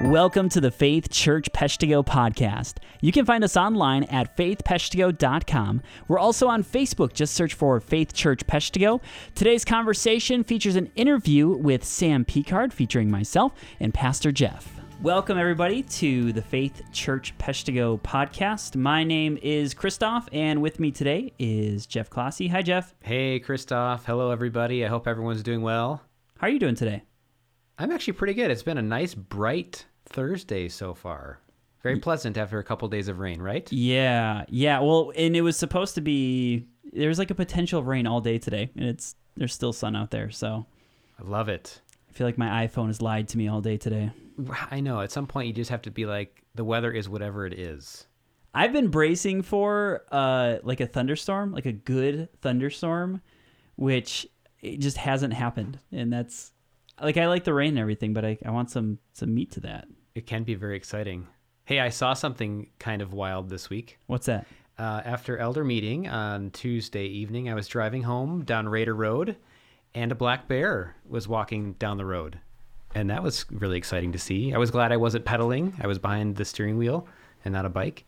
Welcome to the Faith Church Peshtigo podcast. You can find us online at faithpeshtigo.com. We're also on Facebook. Just search for Faith Church Peshtigo. Today's conversation features an interview with Sam Picard featuring myself and Pastor Jeff. Welcome, everybody, to the Faith Church Peshtigo podcast. My name is Christoph, and with me today is Jeff Classy. Hi, Jeff. Hey, Christoph. Hello, everybody. I hope everyone's doing well. How are you doing today? I'm actually pretty good. It's been a nice, bright Thursday so far. Very pleasant after a couple days of rain, right? Yeah, yeah. Well, and it was supposed to be. There's like a potential of rain all day today, and it's there's still sun out there. So I love it. I feel like my iPhone has lied to me all day today. I know. At some point, you just have to be like, the weather is whatever it is. I've been bracing for uh like a thunderstorm, like a good thunderstorm, which it just hasn't happened, and that's like I like the rain and everything, but I, I want some some meat to that. It can be very exciting. Hey, I saw something kind of wild this week. What's that? Uh, after elder meeting on Tuesday evening, I was driving home down Raider Road, and a black bear was walking down the road, and that was really exciting to see. I was glad I wasn't pedaling; I was behind the steering wheel and not a bike,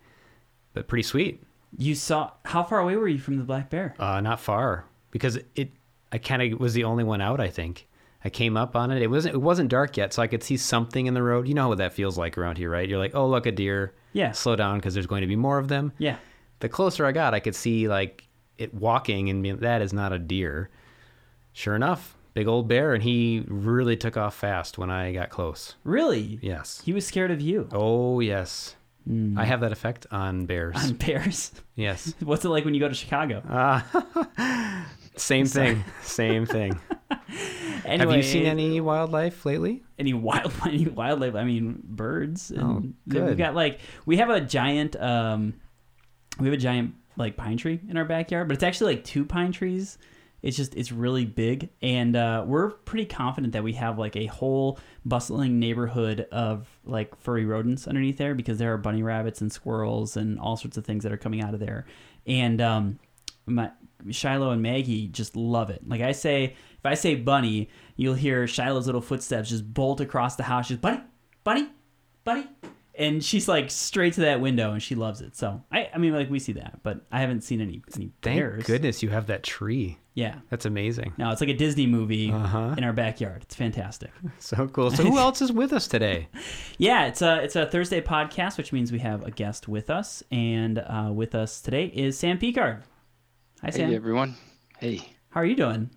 but pretty sweet. You saw how far away were you from the black bear? Uh, not far because it. I kind of was the only one out. I think I came up on it. It wasn't. It wasn't dark yet, so I could see something in the road. You know what that feels like around here, right? You're like, oh look, a deer. Yeah. Slow down because there's going to be more of them. Yeah. The closer I got, I could see like it walking, and that is not a deer. Sure enough, big old bear, and he really took off fast when I got close. Really? Yes. He was scared of you. Oh yes. Hmm. I have that effect on bears. On bears. yes. What's it like when you go to Chicago? Ah, same thing. Same thing. Anyway, Have you seen any wildlife lately? any wild any wildlife? I mean birds and Oh, we've got like we have a giant um we have a giant like pine tree in our backyard but it's actually like two pine trees. It's just it's really big and uh, we're pretty confident that we have like a whole bustling neighborhood of like furry rodents underneath there because there are bunny rabbits and squirrels and all sorts of things that are coming out of there. And um my Shiloh and Maggie just love it. Like I say, if I say bunny, you'll hear Shiloh's little footsteps just bolt across the house. She's bunny, bunny, bunny, and she's like straight to that window, and she loves it. So I, I mean, like we see that, but I haven't seen any any Thank bears. goodness you have that tree. Yeah. That's amazing. No, it's like a Disney movie Uh-huh. in our backyard. It's fantastic. So cool. So who else is with us today? Yeah, it's a it's a Thursday podcast, which means we have a guest with us, and uh, with us today is Sam Picard. Hi, Sam. Hey everyone. Hey. How are you doing?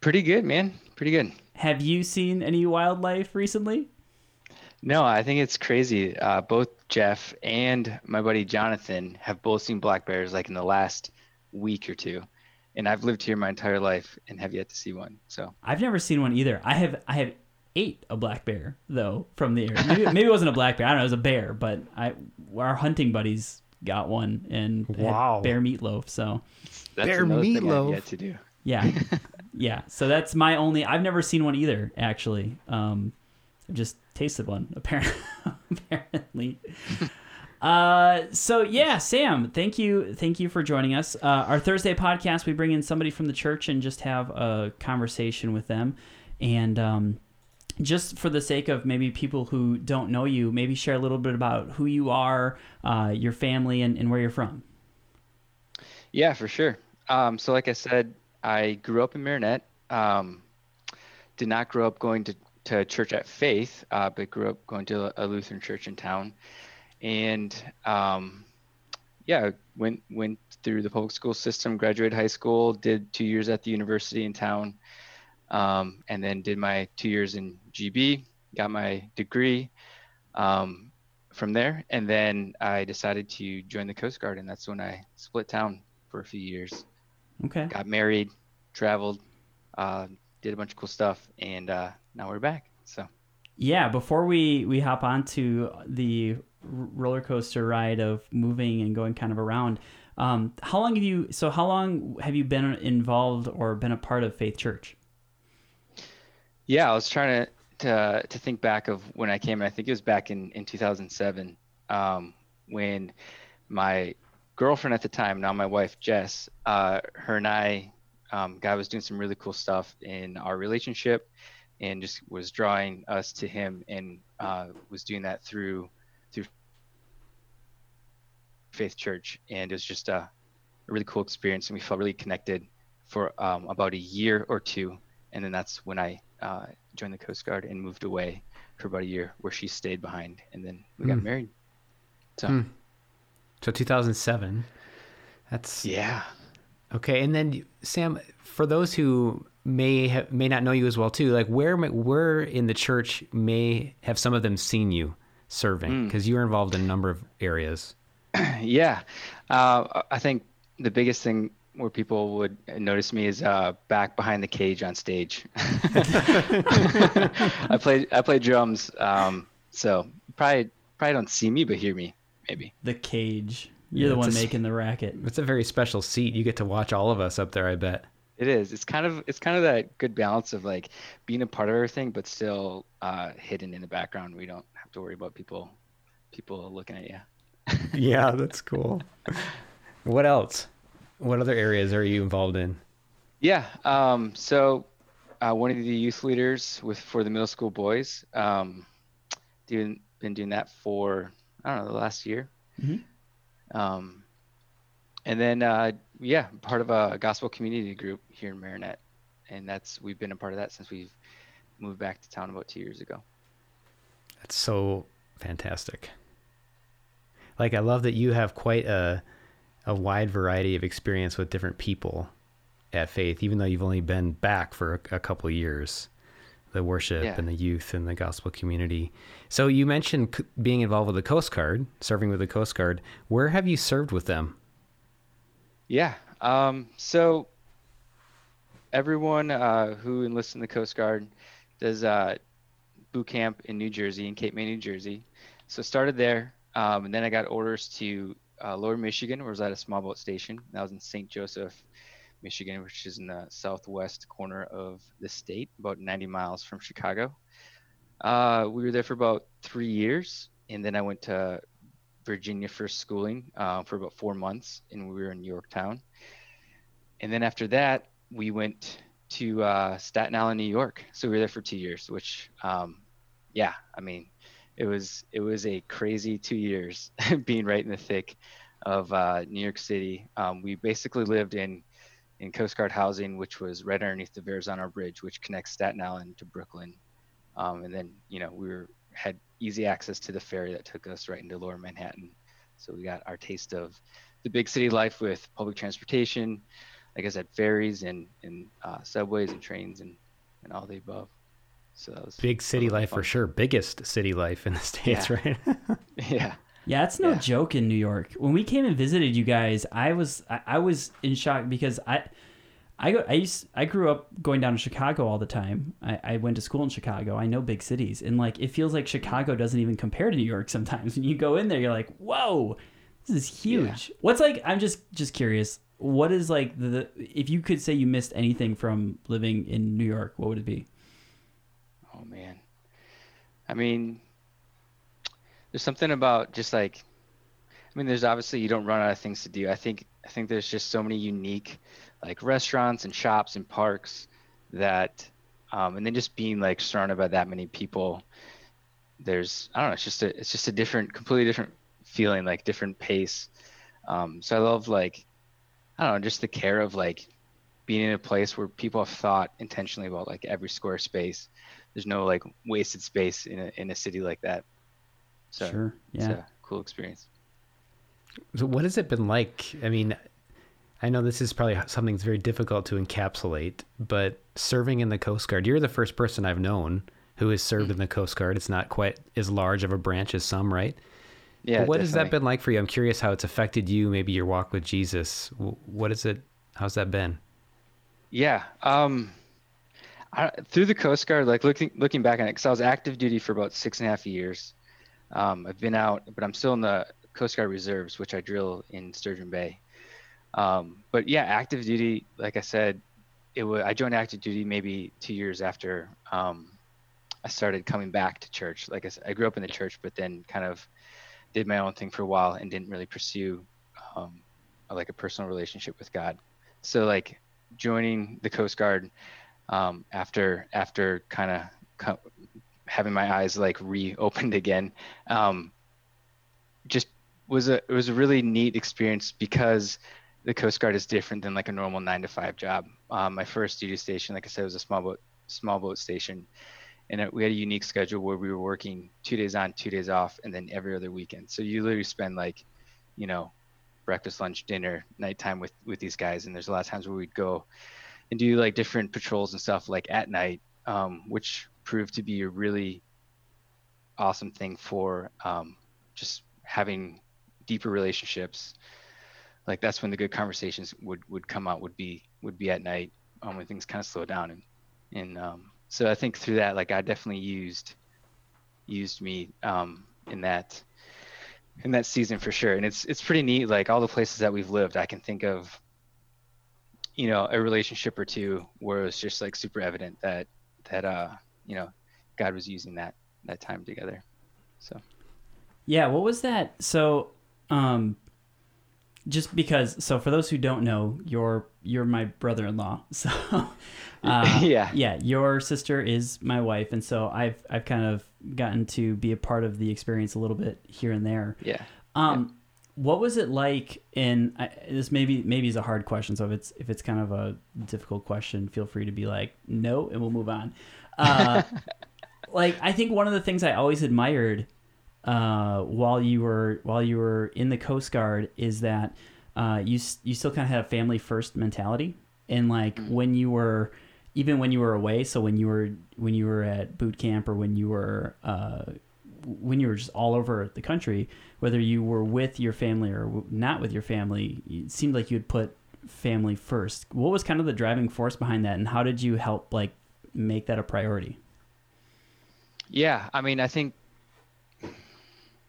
Pretty good, man. Pretty good. Have you seen any wildlife recently? No, I think it's crazy. Uh, both Jeff and my buddy Jonathan have both seen black bears like in the last week or two. And I've lived here my entire life and have yet to see one. So I've never seen one either. I have I have ate a black bear though from the area. Maybe, maybe it wasn't a black bear. I don't know. It was a bear, but I our hunting buddies got one and Wow. bear meatloaf. So that's Bear meatloaf. Yet to do. yeah, yeah. So that's my only. I've never seen one either. Actually, um, I've just tasted one. Apparently, apparently. Uh, so yeah, Sam, thank you, thank you for joining us. Uh, our Thursday podcast, we bring in somebody from the church and just have a conversation with them, and um, just for the sake of maybe people who don't know you, maybe share a little bit about who you are, uh, your family, and, and where you're from. Yeah, for sure. Um, so like I said, I grew up in Marinette. Um, did not grow up going to, to church at Faith, uh, but grew up going to a Lutheran church in town. And um, yeah, went went through the public school system, graduated high school, did two years at the university in town, um, and then did my two years in GB, got my degree um, from there. And then I decided to join the Coast Guard, and that's when I split town for a few years. Okay. Got married, traveled, uh, did a bunch of cool stuff, and uh, now we're back. So Yeah, before we we hop onto the roller coaster ride of moving and going kind of around, um, how long have you? So how long have you been involved or been a part of Faith Church? Yeah, I was trying to to, to think back of when I came. and I think it was back in in 2007 um, when my girlfriend at the time, now my wife Jess, uh, her and I, um, God was doing some really cool stuff in our relationship. and just was drawing us to him and uh, was doing that through through faith church and it was just a, a really cool experience and we felt really connected for um, about a year or two and then that's when i uh, joined the coast guard and moved away for about a year where she stayed behind and then we got Hmm. married so Hmm. So 2007. That's yeah okay. And then Sam, for those who may ha- may not know you as well too, like where may- where in the church may have some of them seen you serving because you were involved in a number of areas. yeah uh, i think the biggest thing where people would notice me is uh, back behind the cage on stage i play i play drums um, so probably probably don't see me but hear me maybe The cage. You're Yeah, the one a s- making the racket. It's a very special seat. You get to watch all of us up there. I bet. it is it's kind of it's kind of that good balance of like being a part of everything but still uh, hidden in the background we don't have to worry about people people looking at you yeah, that's cool. what else? What other areas are you involved in? Yeah. Um, so uh, one of the youth leaders with for the middle school boys, um, doing been doing that for I don't know the last year. Mhm. Um, and then uh, yeah, part of a gospel community group here in Marinette, and that's we've been a part of that since we've moved back to town about two years ago. That's so fantastic. Like I love that you have quite a a wide variety of experience with different people at Faith, even though you've only been back for a, a couple of years. The worship Yeah. and the youth and the gospel community. So you mentioned c- being involved with the Coast Guard, serving with the Coast Guard. Where have you served with them? Yeah. Um, so everyone uh, who enlists in the Coast Guard does uh, boot camp in New Jersey, in Cape May, New Jersey. So started there, um, and then I got orders to uh, Lower Michigan, where I was at a small boat station. That was in St. Joseph, Michigan, which is in the southwest corner of the state, about 90 miles from Chicago. Uh, we were there for about three years, and then I went to Virginia for schooling uh, for about four months, and we were in Yorktown. And then after that, we went to uh, Staten Island, New York. So we were there for two years, which, um, yeah, I mean, it was it was a crazy two years being right in the thick of uh, New York City. Um, we basically lived in in Coast Guard housing, which was right underneath the Verrazano Bridge, which connects Staten Island to Brooklyn. Um, and then you know we were had easy access to the ferry that took us right into Lower Manhattan. So we got our taste of the big city life with public transportation, like I said, ferries and and uh, subways and trains and and all the above. So that was Big city that was life for sure. Biggest city life in the States, Yeah. right? Yeah. Yeah, it's no Yeah. joke in New York. When we came and visited you guys, I was I, I was in shock because I I go I used I grew up going down to Chicago all the time. I, I went to school in Chicago. I know big cities, and like it feels like Chicago doesn't even compare to New York. Sometimes when you go in there, you're like, whoa, this is huge. What's like? I'm just just curious. What is like the if you could say you missed anything from living in New York, what would it be? Oh man. I mean, there's something about just like, I mean, there's obviously you don't run out of things to do. I think I think there's just so many unique, like restaurants and shops and parks that, um, and then just being like surrounded by that many people. There's I don't know. It's just a it's just a different, completely different feeling, like different pace. Um, so I love like, I don't know, just the care of like being in a place where people have thought intentionally about like every square space there's no like wasted space in a in a city like that. So sure. it's Yeah. a cool experience. So what has it been like? I mean, I know this is probably something that's very difficult to encapsulate, but serving in the Coast Guard, you're the first person I've known who has served in the Coast Guard. It's not quite as large of a branch as some, right? Yeah. But what has that been like for you? I'm curious how it's affected you, maybe your walk with Jesus. What is it? How's that been? Yeah. Um, I, through the Coast Guard, like looking looking back on it, because I was active duty for about six and a half years. Um, I've been out, but I'm still in the Coast Guard reserves, which I drill in Sturgeon Bay. Um, but yeah, active duty, like I said, it was I joined active duty maybe two years after um, I started coming back to church. Like I said, I grew up in the church, but then kind of did my own thing for a while and didn't really pursue um, like a personal relationship with God. So like joining the Coast Guard um, after after kind of co- having my eyes like reopened again. Um, just was a it was a really neat experience because the Coast Guard is different than like a normal nine to five job. Um, my first duty station, like I said, was a small boat small boat station, and it, we had a unique schedule where we were working two days on, two days off, and then every other weekend. So you literally spend like, you know, breakfast, lunch, dinner, nighttime with with these guys. And there's a lot of times where we'd go and do like different patrols and stuff like at night, um, which proved to be a really awesome thing for um, just having deeper relationships. Like that's when the good conversations would would come out. Would be would be at night um, when things kind of slow down and and um, so I think through that, like I definitely used used me um, in that in that season for sure. And it's it's pretty neat. Like all the places that we've lived, I can think of you know a relationship or two where it was just like super evident that that uh you know God was using that that time together. So Yeah, what was that? So, um, just because. So, for those who don't know, you're you're my brother-in-law. So, uh, Yeah. yeah, your sister is my wife, and so I've I've kind of gotten to be a part of the experience a little bit here and there. yeah. Um, what was it like? In I, this maybe maybe is a hard question. So if it's if it's kind of a difficult question, feel free to be like no, and we'll move on. Uh, like I think one of the things I always admired uh, while you were while you were in the Coast Guard is that uh, you you still kind of had a family first mentality, and like when you were even when you were away. So when you were when you were at boot camp or when you were uh, when you were just all over the country, whether you were with your family or not with your family, it seemed like you'd put family first. What was kind of the driving force behind that, and how did you help like make that a priority? Yeah, I mean, I think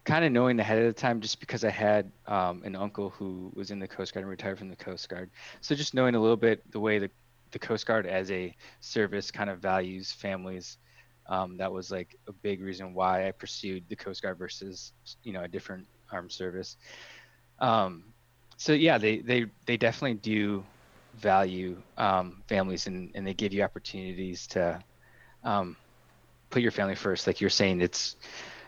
kind of knowing ahead of the time, just because I had um, an uncle who was in the Coast Guard and retired from the Coast Guard, so just knowing a little bit the way the the Coast Guard as a service kind of values families, um, that was like a big reason why I pursued the Coast Guard versus you know a different armed service. Um, so yeah, they they they definitely do value um, families and, and they give you opportunities to um, put your family first. Like you're saying, it's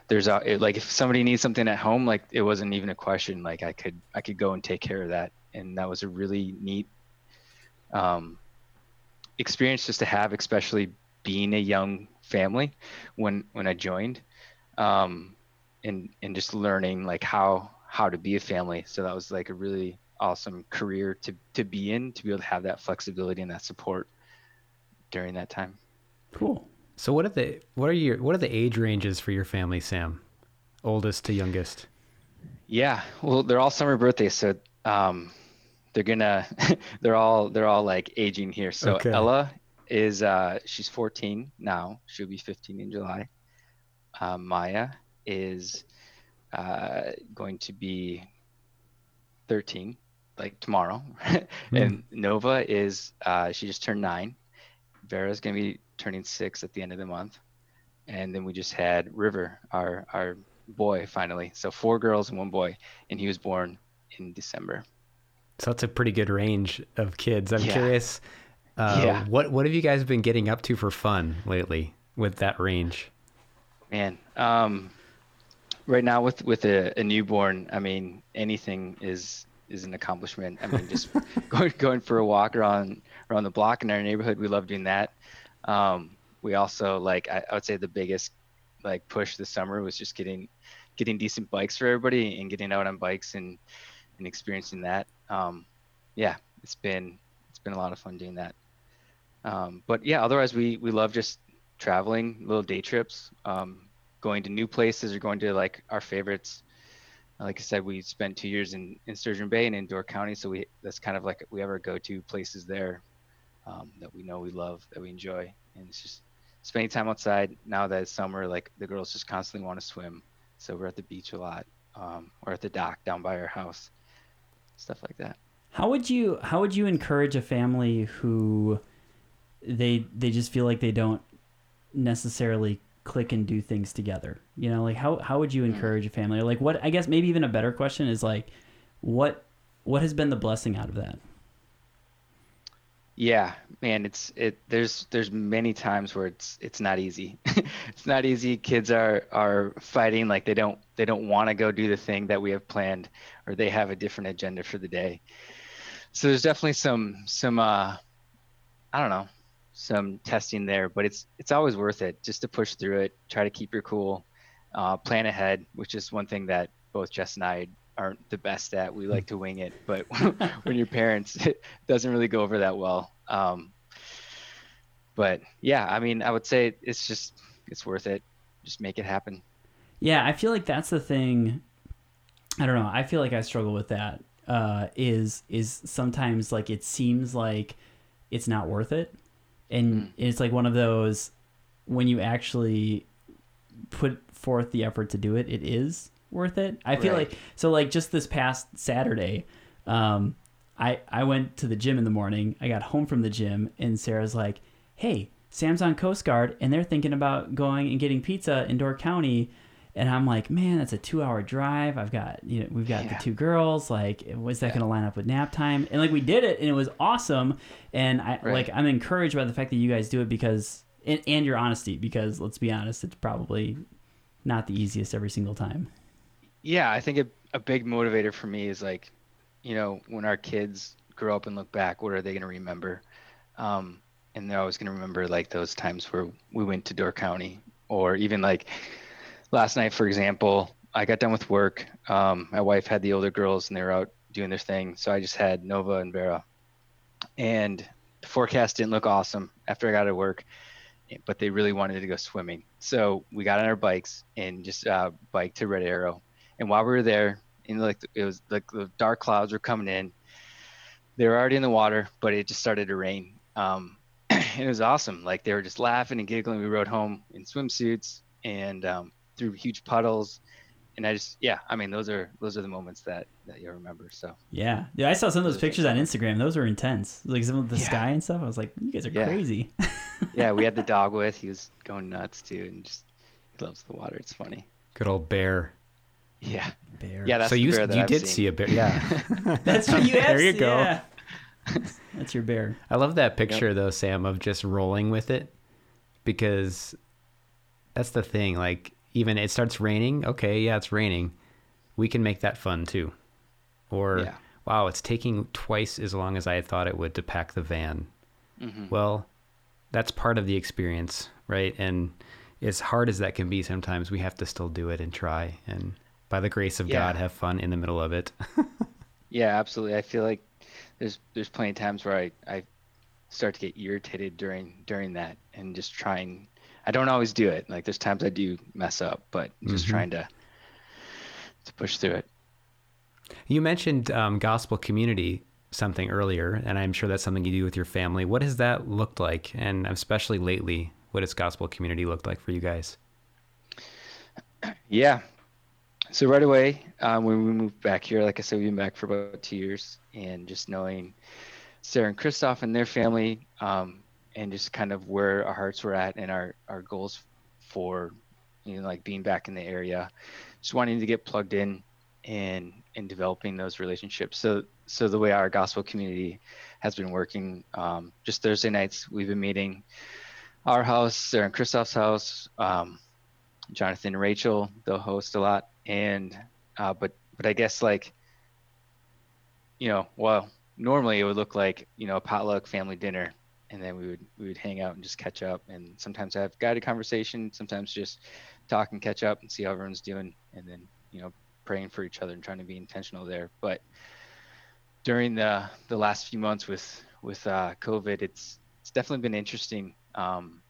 there's a it, like if somebody needs something at home, like it wasn't even a question. Like I could I could go and take care of that, and that was a really neat um, experience just to have, especially being a young family when when I joined, um, and and just learning like how how to be a family. So that was like a really awesome career to to be in to be able to have that flexibility and that support during that time. Cool. So what are the what are your what are the age ranges for your family, Sam? Oldest to youngest. Yeah, well, they're all summer birthdays, so um, they're gonna they're all they're all like aging here. So Okay. Ella is uh, she's 14 now. She'll be 15 in July. Uh, Maya is uh, going to be 13, like tomorrow, and Nova is uh, she just turned nine. Vera's gonna be turning six at the end of the month, and then we just had River, our our boy, finally. So four girls and one boy, and he was born in December. So that's a pretty good range of kids. I'm Yeah. curious, uh, Yeah. what what have you guys been getting up to for fun lately with that range? Man, um, right now with with a, a newborn, I mean anything is is an accomplishment. I mean just going going for a walk around around the block in our neighborhood, we love doing that. Um, we also like I, I would say the biggest like push this summer was just getting getting decent bikes for everybody and getting out on bikes and and experiencing that. Um, yeah, it's been it's been a lot of fun doing that. Um, but yeah, otherwise we we love just traveling, little day trips, um, going to new places or going to like our favorites. Like I said, we spent two years in, in Sturgeon Bay and in Door County, so we that's kind of like we have our go-to places there um, that we know we love, that we enjoy, and it's just spending time outside. Now that it's summer, like the girls just constantly want to swim, so we're at the beach a lot, um, or at the dock down by our house, stuff like that. How would you how would you encourage a family who they they just feel like they don't necessarily click and do things together? You know, like how how would you encourage a family? Or like what I guess maybe even a better question is like what what has been the blessing out of that? Yeah, man, it's it. There's there's many times where it's it's not easy. it's not easy. Kids are are fighting like they don't they don't want to go do the thing that we have planned, or they have a different agenda for the day. So there's definitely some some uh, I don't know, some testing there, but it's it's always worth it just to push through it. Try to keep your cool, uh, plan ahead, which is one thing that both Jess and I aren't the best at. We like to wing it, but when you're parents, it doesn't really go over that well. Um, but yeah, I mean, I would say it's just it's worth it. Just make it happen. Yeah, I feel like that's the thing. I don't know. I feel like I struggle with that. Uh, is is sometimes like it seems like it's not worth it, and Mm. it's like one of those when you actually put forth the effort to do it, it is worth it. I feel Right. like so like just this past Saturday, um, I I went to the gym in the morning. I got home from the gym, and Sarah's like, "Hey, Sam's on Coast Guard, and they're thinking about going and getting pizza in Door County." And I'm like, man, that's a two-hour drive. I've got, you know, we've got Yeah. the two girls. Like, was that Yeah. going to line up with nap time? And like, we did it, and it was awesome. And I Right. like, I'm encouraged by the fact that you guys do it because, and, and your honesty, because let's be honest, it's probably not the easiest every single time. Yeah, I think a, a big motivator for me is like, you know, when our kids grow up and look back, what are they going to remember? Um, and they're always going to remember like those times where we went to Door County, or even like last night, for example, I got done with work. Um, my wife had the older girls and they were out doing their thing, so I just had Nova and Vera, and the forecast didn't look awesome after I got to work but they really wanted to go swimming. So we got on our bikes and just uh, biked to Red Arrow. And while we were there, and like it was like the dark clouds were coming in. They were already in the water, but it just started to rain. Um, it was awesome. Like they were just laughing and giggling. We rode home in swimsuits and um, through huge puddles. And I just, yeah, I mean, those are those are the moments that that you'll remember. So Yeah, yeah. I saw some of those Those pictures on Instagram. Those were intense. Like some of the Yeah. sky and stuff. I was like, you guys are Yeah. crazy. yeah, we had the dog with. He was going nuts too, and just he loves the water. It's funny. Good old bear. Yeah, Bear. yeah. That's so you bear that you I've did seen. see a bear. Yeah. That's what you there you go. yeah. That's your bear. I love that picture though, Sam, of just rolling with it because that's the thing. Like, even it starts raining. Okay, yeah, it's raining. We can make that fun too. Or, Yeah. wow, it's taking twice as long as I had thought it would to pack the van. Mhm. Well, that's part of the experience, right? And as hard as that can be, sometimes we have to still do it and try. And by the grace of Yeah. God, have fun in the middle of it. Yeah, absolutely. I feel like there's there's plenty of times where I, I start to get irritated during during that and just trying I don't always do it. Like there's times I do mess up, but just Mhm. trying to to push through it. You mentioned um, gospel community something earlier, and I'm sure that's something you do with your family. What has that looked like? And especially lately, what has gospel community looked like for you guys? Yeah. So right away, um, when we moved back here, like I said, we've been back for about two years, and just knowing Sarah and Christoph and their family, um, and just kind of where our hearts were at and our our goals for, you know, like being back in the area, just wanting to get plugged in and and developing those relationships. So so the way our gospel community has been working, um, just Thursday nights we've been meeting, our house, Sarah and Christoph's house. Um, Jonathan and Rachel, they'll host a lot. And uh, but but I guess like you know, well, normally it would look like, you know, a potluck family dinner and then we would we would hang out and just catch up and sometimes have guided conversation, sometimes just talk and catch up and see how everyone's doing and then, you know, praying for each other and trying to be intentional there. But during the the last few months with with uh, COVID, it's it's definitely been interesting. Um,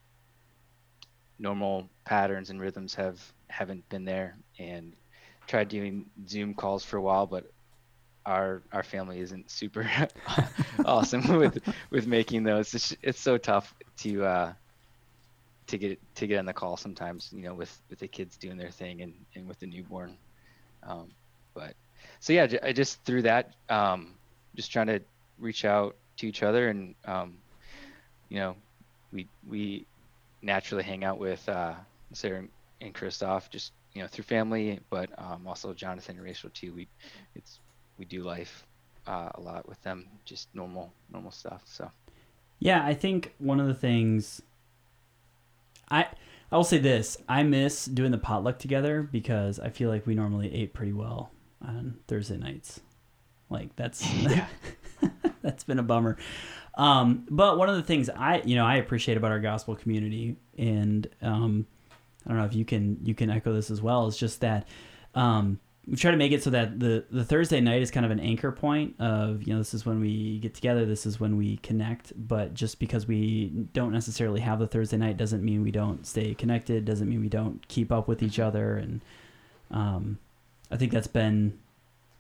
normal patterns and rhythms have haven't been there and tried doing zoom calls for a while but our our family isn't super awesome with with making those it's, it's so tough to uh to get to get on the call sometimes you know with with the kids doing their thing and and with the newborn um but so yeah i just through that um just trying to reach out to each other and um you know we we naturally hang out with uh, Sarah and Christoph, just you know through family, but um, also Jonathan and Rachel too. We it's we do life uh, a lot with them, just normal normal stuff. So Yeah, I think one of the things I I will say this, I miss doing the potluck together because I feel like we normally ate pretty well on Thursday nights. Like that's that's been a bummer. Um, but one of the things I you know I appreciate about our gospel community, and um, I don't know if you can you can echo this as well, is just that um, we try to make it so that the the Thursday night is kind of an anchor point of you know this is when we get together, this is when we connect. But just because we don't necessarily have the Thursday night doesn't mean we don't stay connected. Doesn't mean we don't keep up with each other. And um, I think that's been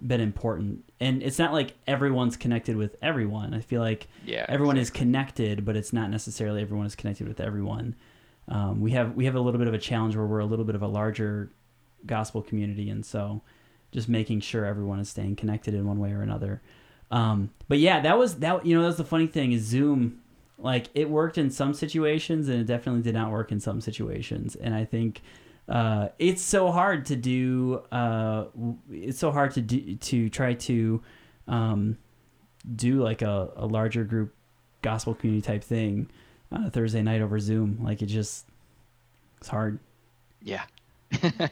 been important. And it's not like everyone's connected with everyone. I feel like Yeah, everyone is connected, but it's not necessarily everyone is connected with everyone. Um, we have we have a little bit of a challenge where we're a little bit of a larger gospel community, and so just making sure everyone is staying connected in one way or another. Um, but yeah, that was that. You know, that was the funny thing is Zoom. Like it worked in some situations, and it definitely did not work in some situations. And I think uh, it's so hard to do. Uh, it's so hard to do to try to um, do like a, a larger group gospel community type thing on a Thursday night over Zoom. Like it just it's hard. Yeah.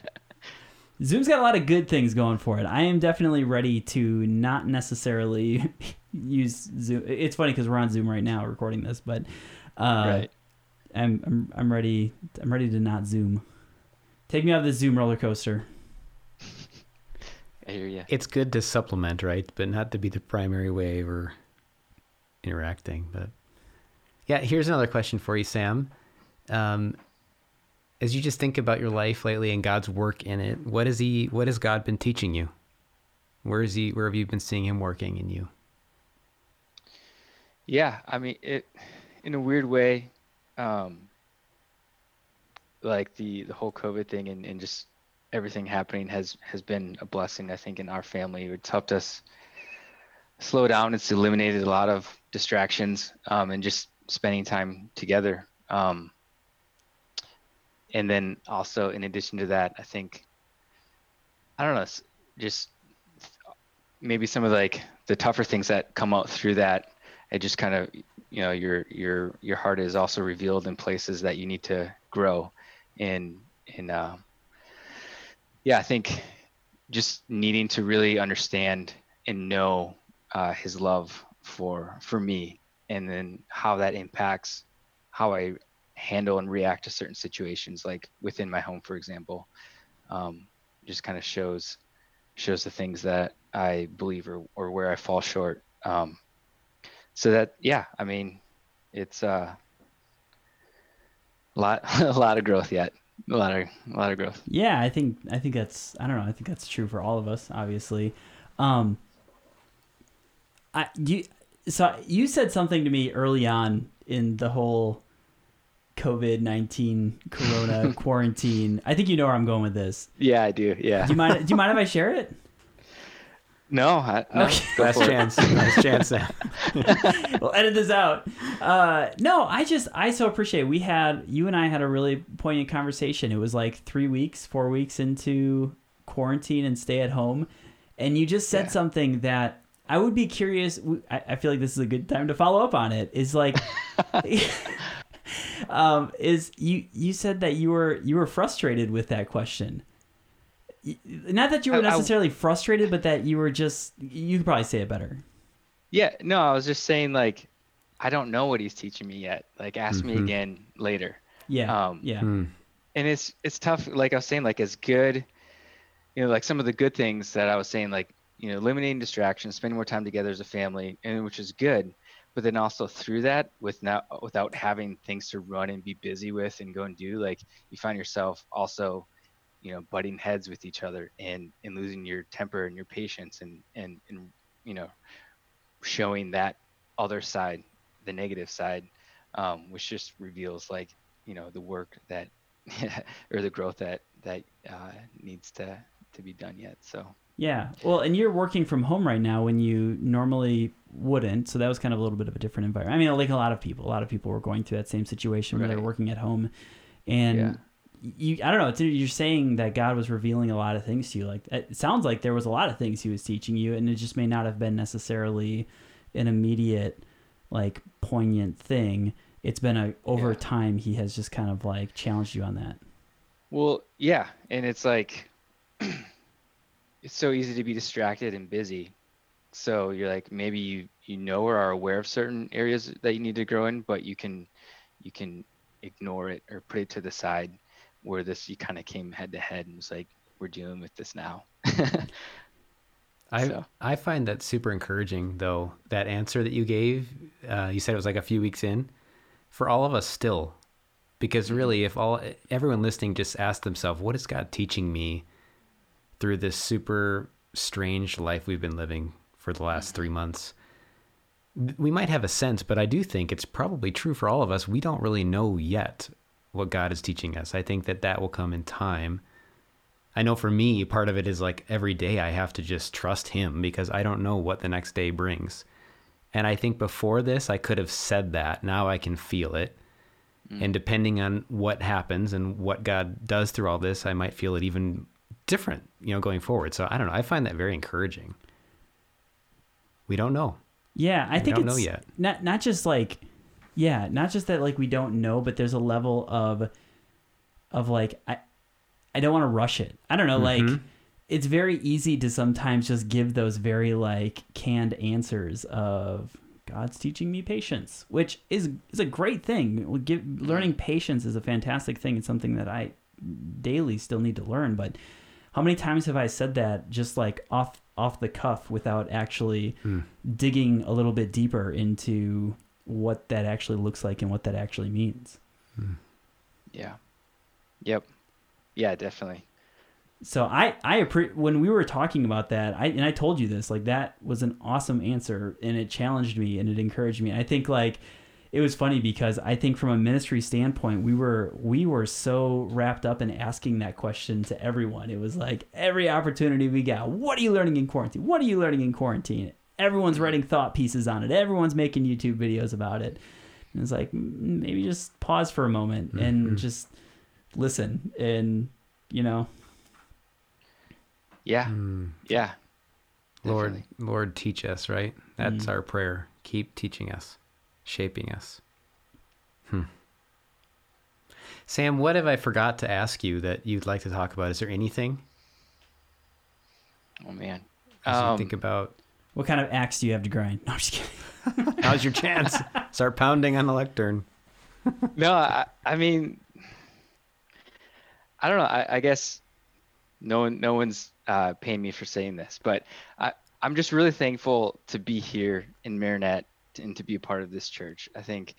Zoom's got a lot of good things going for it. I am definitely ready to not necessarily use Zoom. It's funny because we're on Zoom right now recording this, but uh, right. I'm, I'm I'm ready. I'm ready to not Zoom. Take me out of the Zoom roller coaster. I hear you. It's good to supplement, right? But not to be the primary way we're interacting. But yeah, here's another question for you, Sam. Um, as you just think about your life lately and God's work in it, what is he? What has God been teaching you? Where is he? Where have you been seeing him working in you? Yeah, I mean it in a weird way, um like the the whole COVID thing and, and just everything happening has has been a blessing, I think, in our family. It's helped us slow down. It's eliminated a lot of distractions um, and just spending time together. Um, and then also, in addition to that, I think I don't know, just maybe some of like the tougher things that come out through that it just kind of you know your your your heart is also revealed in places that you need to grow. In in uh, yeah i think just needing to really understand and know uh, his love for for me and then how that impacts how i handle and react to certain situations like within my home for example um, just kind of shows shows the things that i believe or, or where i fall short um, so that yeah i mean it's uh, a lot a lot of growth yet a lot of a lot of growth Yeah, I think I think that's I don't know. I think that's true for all of us, obviously. Um, I you so you said something to me early on in the whole COVID nineteen Corona quarantine. I think you know where I'm going with this. yeah i do yeah Do you mind? Do you mind if I share it? no, I, no Okay. go Last chance. Last chance, Sam. we'll edit this out. Uh, no, I just I so appreciate. We had you and I had a really poignant conversation. It was like three weeks, four weeks into quarantine and stay at home, and you just said Yeah. something that I would be curious. I, I feel like this is a good time to follow up on it. it. Is like. um, is you you said that you were you were frustrated with that question. Not that you were I- I- necessarily frustrated but that you were just you could probably say it better. Yeah no i was just saying like i don't know what he's teaching me yet. Like ask me Mhm. again later. Yeah Um, yeah. Hmm. and it's it's tough like i was saying like as good you know like some of the good things that i was saying like you know eliminating distractions spending more time together as a family and which is good but then also through that with not without having things to run and be busy with and go and do like you find yourself also you know butting heads with each other and and losing your temper and your patience and and and you know showing that other side the negative side um, which just reveals like you know the work that or the growth that that uh, needs to to be done yet so Yeah. Well, and you're working from home right now when you normally wouldn't. So that was kind of a little bit of a different environment. I mean, like a lot of people, a lot of people were going through that same situation where they're working at home. And Yeah. you, I don't know, it's, you're saying that God was revealing a lot of things to you. Like, it sounds like there was a lot of things he was teaching you, and it just may not have been necessarily an immediate, like, poignant thing. It's been a over Yeah. time he has just kind of like challenged you on that. Well, yeah, and it's like it's so easy to be distracted and busy. So you're like maybe you you know or are aware of certain areas that you need to grow in, but you can you can ignore it or put it to the side. Where this you kind of came head to head and was like, we're dealing with this now. I So. I find that super encouraging though. That answer that you gave, uh, you said it was like a few weeks in, for all of us still, because really, if all everyone listening just asked themselves, what is God teaching me through this super strange life we've been living for the last three months? We might have a sense, but I do think it's probably true for all of us. We don't really know yet what God is teaching us. I think that that will come in time. I know for me, part of it is like every day I have to just trust him because I don't know what the next day brings. And I think before this, I could have said that. Now I can feel it. Mm. And depending on what happens and what God does through all this, I might feel it even different, you know, going forward. So I don't know. I find that very encouraging. We don't know. Yeah, I We think don't it's know yet. not not just like yeah, not just that like we don't know, but there's a level of of like I I don't want to rush it. I don't know, like Mhm. it's very easy to sometimes just give those very like canned answers of God's teaching me patience, which is is a great thing. Give, learning patience is a fantastic thing. It's something that I daily still need to learn. But how many times have I said that just like off off the cuff without actually Hmm. digging a little bit deeper into what that actually looks like and what that actually means? yeah. Yep. Yeah, definitely. So I I appre- when we were talking about that, I and I told you this, like that was an awesome answer and it challenged me and it encouraged me. I think like it was funny because I think from a ministry standpoint, we were we were so wrapped up in asking that question to everyone. It was like every opportunity we got, what are you learning in quarantine? What are you learning in quarantine? Everyone's writing thought pieces on it. Everyone's making YouTube videos about it. And it's like mm, maybe just pause for a moment and just listen and you know Yeah. Hmm. Yeah. Lord, Definitely. Lord, teach us, right? That's Mm. our prayer. Keep teaching us, shaping us. Hmm. Sam, what have I forgot to ask you that you'd like to talk about? Is there anything Oh man. as you Um, think about? What kind of axe do you have to grind? No, I'm just kidding. Now's your chance. Start pounding on the lectern. no, I, I mean, I don't know. I, I guess no one, no one's uh, paying me for saying this, but I, I'm just really thankful to be here in Marinette and to be a part of this church. I think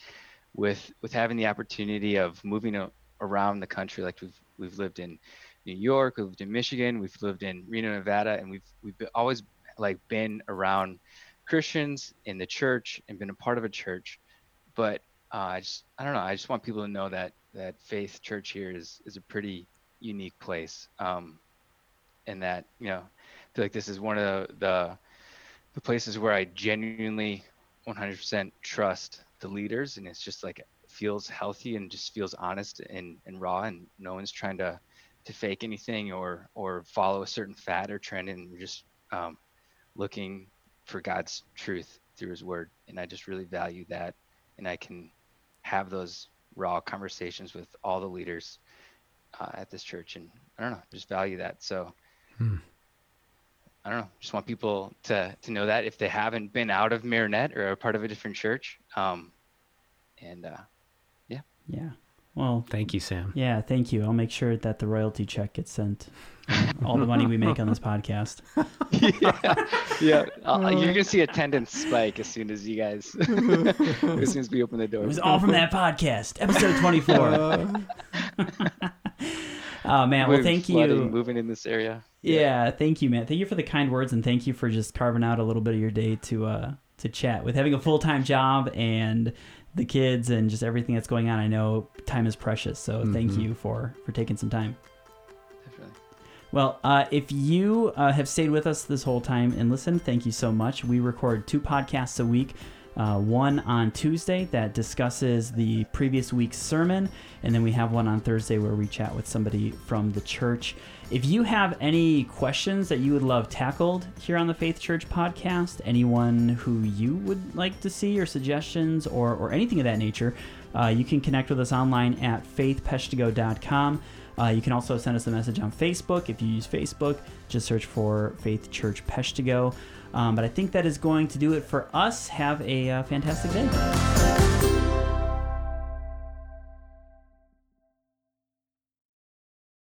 with with having the opportunity of moving a, around the country, like we've we've lived in New York, we've lived in Michigan, we've lived in Reno, Nevada, and we've we've always like been around Christians in the church and been a part of a church, but uh, I just I don't know. I just want people to know that that Faith Church here is is a pretty unique place, um, and that you know I feel like this is one of the the, the places where I genuinely 100% trust the leaders, and it's just like feels healthy and just feels honest and, and raw, and no one's trying to to fake anything or or follow a certain fad or trend, and we're just um, looking for God's truth through His Word, and I just really value that, and I can have those raw conversations with all the leaders uh, at this church, and I don't know, just value that. So Hmm. I don't know, just want people to to know that if they haven't been out of Marinette or are part of a different church, um, and uh, Yeah. Yeah. Well, Thank you, Sam. yeah, thank you. I'll make sure that the royalty check gets sent. uh, All the money we make on this podcast. yeah, uh, you're gonna see attendance spike as soon as you guys, as soon as we open the door. It was all from that podcast, episode 24. oh, man. Well, We're thank flooding, you. Moving in this area. Yeah, thank you, man. Thank you for the kind words and thank you for just carving out a little bit of your day to uh to chat. With having a full time job and the kids and just everything that's going on, I know time is precious. So thank Mhm. you for for taking some time. Definitely. Well, uh, if you uh, have stayed with us this whole time and listened, thank you so much. We record two podcasts a week. uh, one on Tuesday that discusses the previous week's sermon, and then we have one on Thursday where we chat with somebody from the church. If you have any questions that you would love tackled here on the Faith Church podcast, anyone who you would like to see, or suggestions, or, or anything of that nature, uh, you can connect with us online at faithpeshtigo.com. Uh, you can also send us a message on Facebook. If you use Facebook, just search for Faith Church Peshtigo. Um, but I think that is going to do it for us. Have a uh, fantastic day.